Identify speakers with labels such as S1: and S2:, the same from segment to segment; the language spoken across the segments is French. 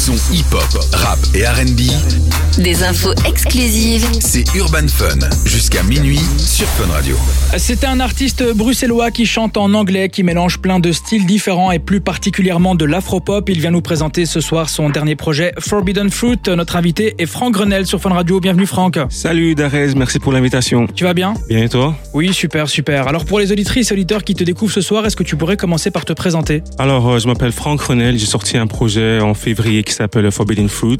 S1: son hip-hop, rap et RB,
S2: Des infos exclusives.
S1: c'est Urban Fun. Jusqu'à minuit sur Fun Radio.
S3: C'est un artiste bruxellois qui chante en anglais, qui mélange plein de styles différents et plus particulièrement de l'afropop. Il vient nous présenter ce soir son dernier projet Forbidden Fruit. Notre invité est Franck Grenel sur Fun Radio. Bienvenue Franck.
S4: Salut Darès, merci pour l'invitation.
S3: Tu vas bien?
S4: Bien et toi?
S3: Oui, super, super. Alors pour les auditrices et auditeurs qui te découvrent ce soir, est-ce que tu pourrais commencer par te présenter?
S4: Alors, euh, je m'appelle Franck Renel, j'ai sorti un projet en février qui s'appelle Forbidden Fruit.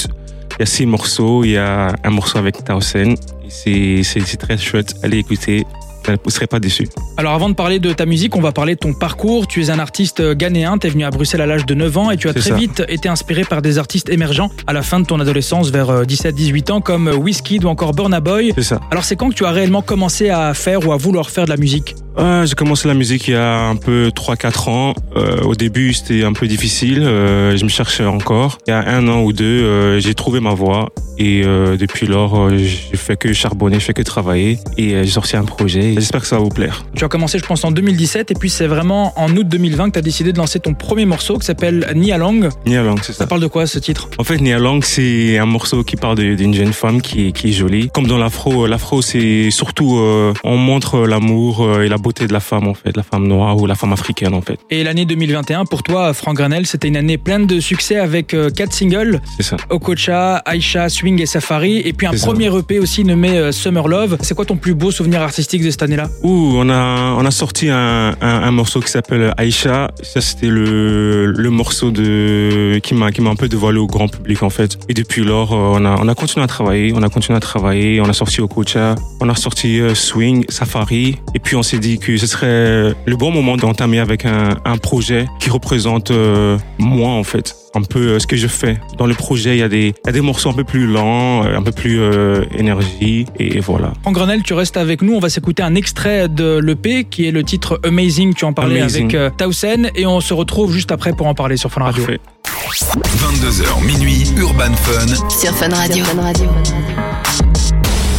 S4: Il y a six morceaux, il y a un morceau avec Tausen. C'est très chouette, allez écouter, vous ne serez pas déçus.
S3: Alors avant de parler de ta musique, on va parler de ton parcours. Tu es un artiste ghanéen, tu es venu à Bruxelles à l'âge de 9 ans et tu as très
S4: ça.
S3: vite été inspiré par des artistes émergents à la fin de ton adolescence vers 17-18 ans comme Wizkid ou encore Burna Boy.
S4: C'est ça.
S3: Alors c'est quand que tu as réellement commencé à faire ou à vouloir faire de la musique?
S4: Euh, j'ai commencé la musique il y a un peu 3-4 ans. Euh, au début, c'était un peu difficile. euh, je me cherchais encore. Il y a un an ou deux, euh, j'ai trouvé ma voie. Et euh, depuis lors, euh, j'ai fait que charbonner, je fais que travailler. Et j'ai sorti un projet. J'espère que ça va vous plaire.
S3: Tu as commencé je pense en 2017 et puis c'est vraiment en août 2020 que tu as décidé de lancer ton premier morceau qui s'appelle Nialong.
S4: Nialang, c'est ça.
S3: Ça parle de quoi ce titre?
S4: En fait, Nialang, c'est un morceau qui parle d'une jeune femme qui est, qui est jolie. Comme dans l'afro, l'afro, c'est surtout, euh, on montre l'amour et la beauté de la femme, en fait, la femme noire ou la femme africaine, en fait.
S3: Et l'année 2021 pour toi Franck Granel, c'était une année pleine de succès avec euh, quatre singles,
S4: C'est ça.
S3: Okocha, Aisha, Swing et Safari et puis un
S4: C'est ça.
S3: premier EP aussi nommé euh, Summer Love. C'est quoi ton plus beau souvenir artistique de cette année-là?
S4: Ouh, on a, on a sorti un, un, un morceau qui s'appelle Aïcha. Ça, c'était le, le morceau de, qui m'a, qui m'a un peu dévoilé au grand public, en fait. Et depuis lors, euh, on a, on a continué à travailler, on a continué à travailler, on a sorti Okocha, on a sorti Swing, Safari. Et puis, on s'est dit que ce serait le bon moment d'entamer avec un, un projet qui représente euh, moi, en fait. Un peu euh, ce que je fais. Dans le projet, il y a des, il y a des morceaux un peu plus lents, euh, un peu plus euh, énergie. Et voilà.
S3: Franck Grenel, tu restes avec nous. On va s'écouter un extrait de l'EP qui est le titre Amazing. Tu en parlais
S4: Amazing.
S3: avec euh, Tausen et on se retrouve juste après pour en parler sur Fun Radio.
S4: Parfait.
S1: 22h minuit, Urban Fun.
S2: Sur Fun Radio.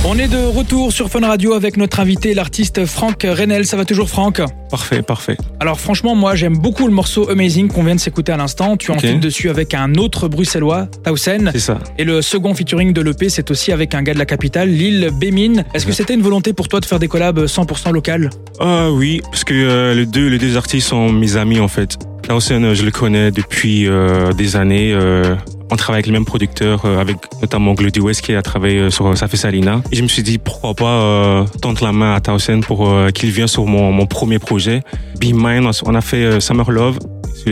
S3: On est de retour sur Fun Radio avec notre invité, l'artiste Franck Renel. Ça va toujours Franck?
S4: Parfait, parfait.
S3: Alors franchement, moi j'aime beaucoup le morceau Amazing qu'on vient de s'écouter à l'instant. Tu en
S4: Ok.
S3: enfiles dessus avec un autre bruxellois, Tausen.
S4: C'est ça.
S3: Et le second featuring de l'EP, c'est aussi avec un gars de la capitale, Lille Bémine. Est-ce que c'était une volonté pour toi de faire des collabs 100% locales
S4: Ah oui, parce que euh, les deux les deux artistes sont mes amis en fait. Dawson, euh, je le connais depuis euh, des années. euh, on travaille avec les mêmes producteurs, euh, avec notamment Glody West qui a travaillé sur Ça fait Salina. Et je me suis dit pourquoi pas tendre la main à Towson pour qu'il vienne sur mon, mon premier projet. Be Mine, on a fait Summer Love,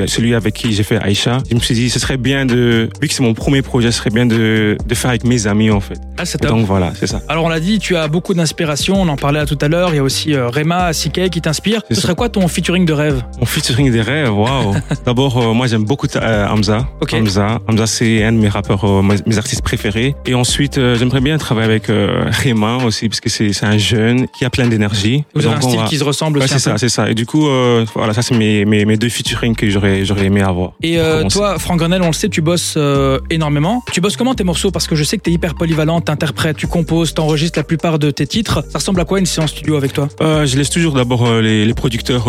S4: celui- avec qui j'ai fait Aïcha. Je me suis dit ce serait bien de, vu que c'est mon premier projet, ce serait bien de, de faire avec mes amis en fait.
S3: Ah, c'est top.
S4: donc voilà, c'est ça.
S3: Alors on l'a dit, tu as beaucoup d'inspiration, on en parlait tout à l'heure. Il y a aussi euh, Rema, CK qui t'inspire. Ce
S4: ça.
S3: serait quoi ton featuring de rêve?
S4: Mon featuring des rêves, waouh. D'abord, euh, moi j'aime beaucoup euh, Hamza.
S3: Ok.
S4: Hamza, Hamza c'est un de mes rappeurs, euh, mes artistes préférés. Et ensuite, j'aimerais bien travailler avec Rema aussi, parce que c'est un jeune qui a plein d'énergie.
S3: Vous avez un style
S4: va-
S3: qui se ressemble
S4: Ouais, c'est ça, c'est ça. Et du coup, voilà, ça c'est mes, mes, mes deux featuring que j'aurais j'aurais aimé avoir.
S3: Et euh, toi, Franck Grenel, on le sait, tu bosses euh, énormément. Tu bosses comment tes morceaux? Parce que je sais que tu es hyper polyvalent, t'interprètes, tu composes, t'enregistres la plupart de tes titres. Ça ressemble à quoi une séance studio avec toi?
S4: Euh, je laisse toujours d'abord les, les producteurs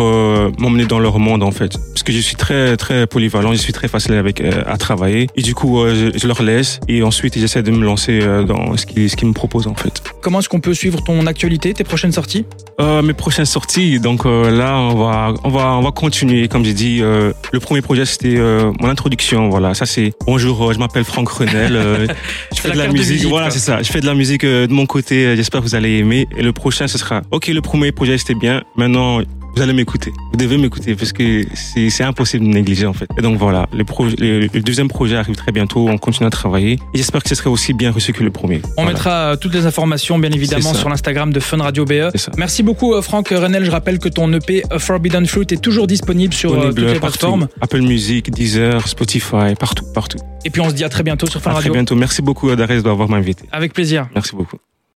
S4: m'emmener dans leur monde en fait, parce que je suis très très polyvalent, je suis très facile avec à travailler et du coup je, je leur laisse et ensuite j'essaie de me lancer dans ce qu'ils ce qu'ils me proposent en fait.
S3: Comment est-ce qu'on peut suivre ton actualité, tes prochaines sorties?
S4: Euh, mes prochaines sorties, donc euh, là on va on va on va continuer comme j'ai dit. euh, le premier projet c'était euh, mon introduction, voilà. Ça c'est bonjour, euh, je m'appelle Franck Renel, euh, je fais de la
S3: de
S4: musique,
S3: visite,
S4: voilà c'est ça. Je fais de la musique euh, de mon côté. J'espère que vous allez aimer. Et le prochain ce sera ok. Le premier projet c'était bien. Maintenant vous allez m'écouter. Vous devez m'écouter parce que c'est impossible de négliger en fait. Et donc voilà, le, projet, le, le deuxième projet arrive très bientôt. On continue à travailler. Et j'espère que ce serait aussi bien reçu que le premier.
S3: On
S4: Voilà.
S3: mettra euh, toutes les informations, bien évidemment, sur l'Instagram de Fun Radio BE. Merci beaucoup, euh, Franck Renel. Je rappelle que ton EP A Forbidden Fruit est toujours disponible sur euh,
S4: Disponible
S3: toutes les
S4: partout.
S3: plateformes.
S4: Apple Music, Deezer, Spotify, partout, partout.
S3: Et puis on se dit à très bientôt sur Fun
S4: À très bientôt. Merci beaucoup, Darès, d'avoir m'invité.
S3: Avec plaisir.
S4: Merci beaucoup.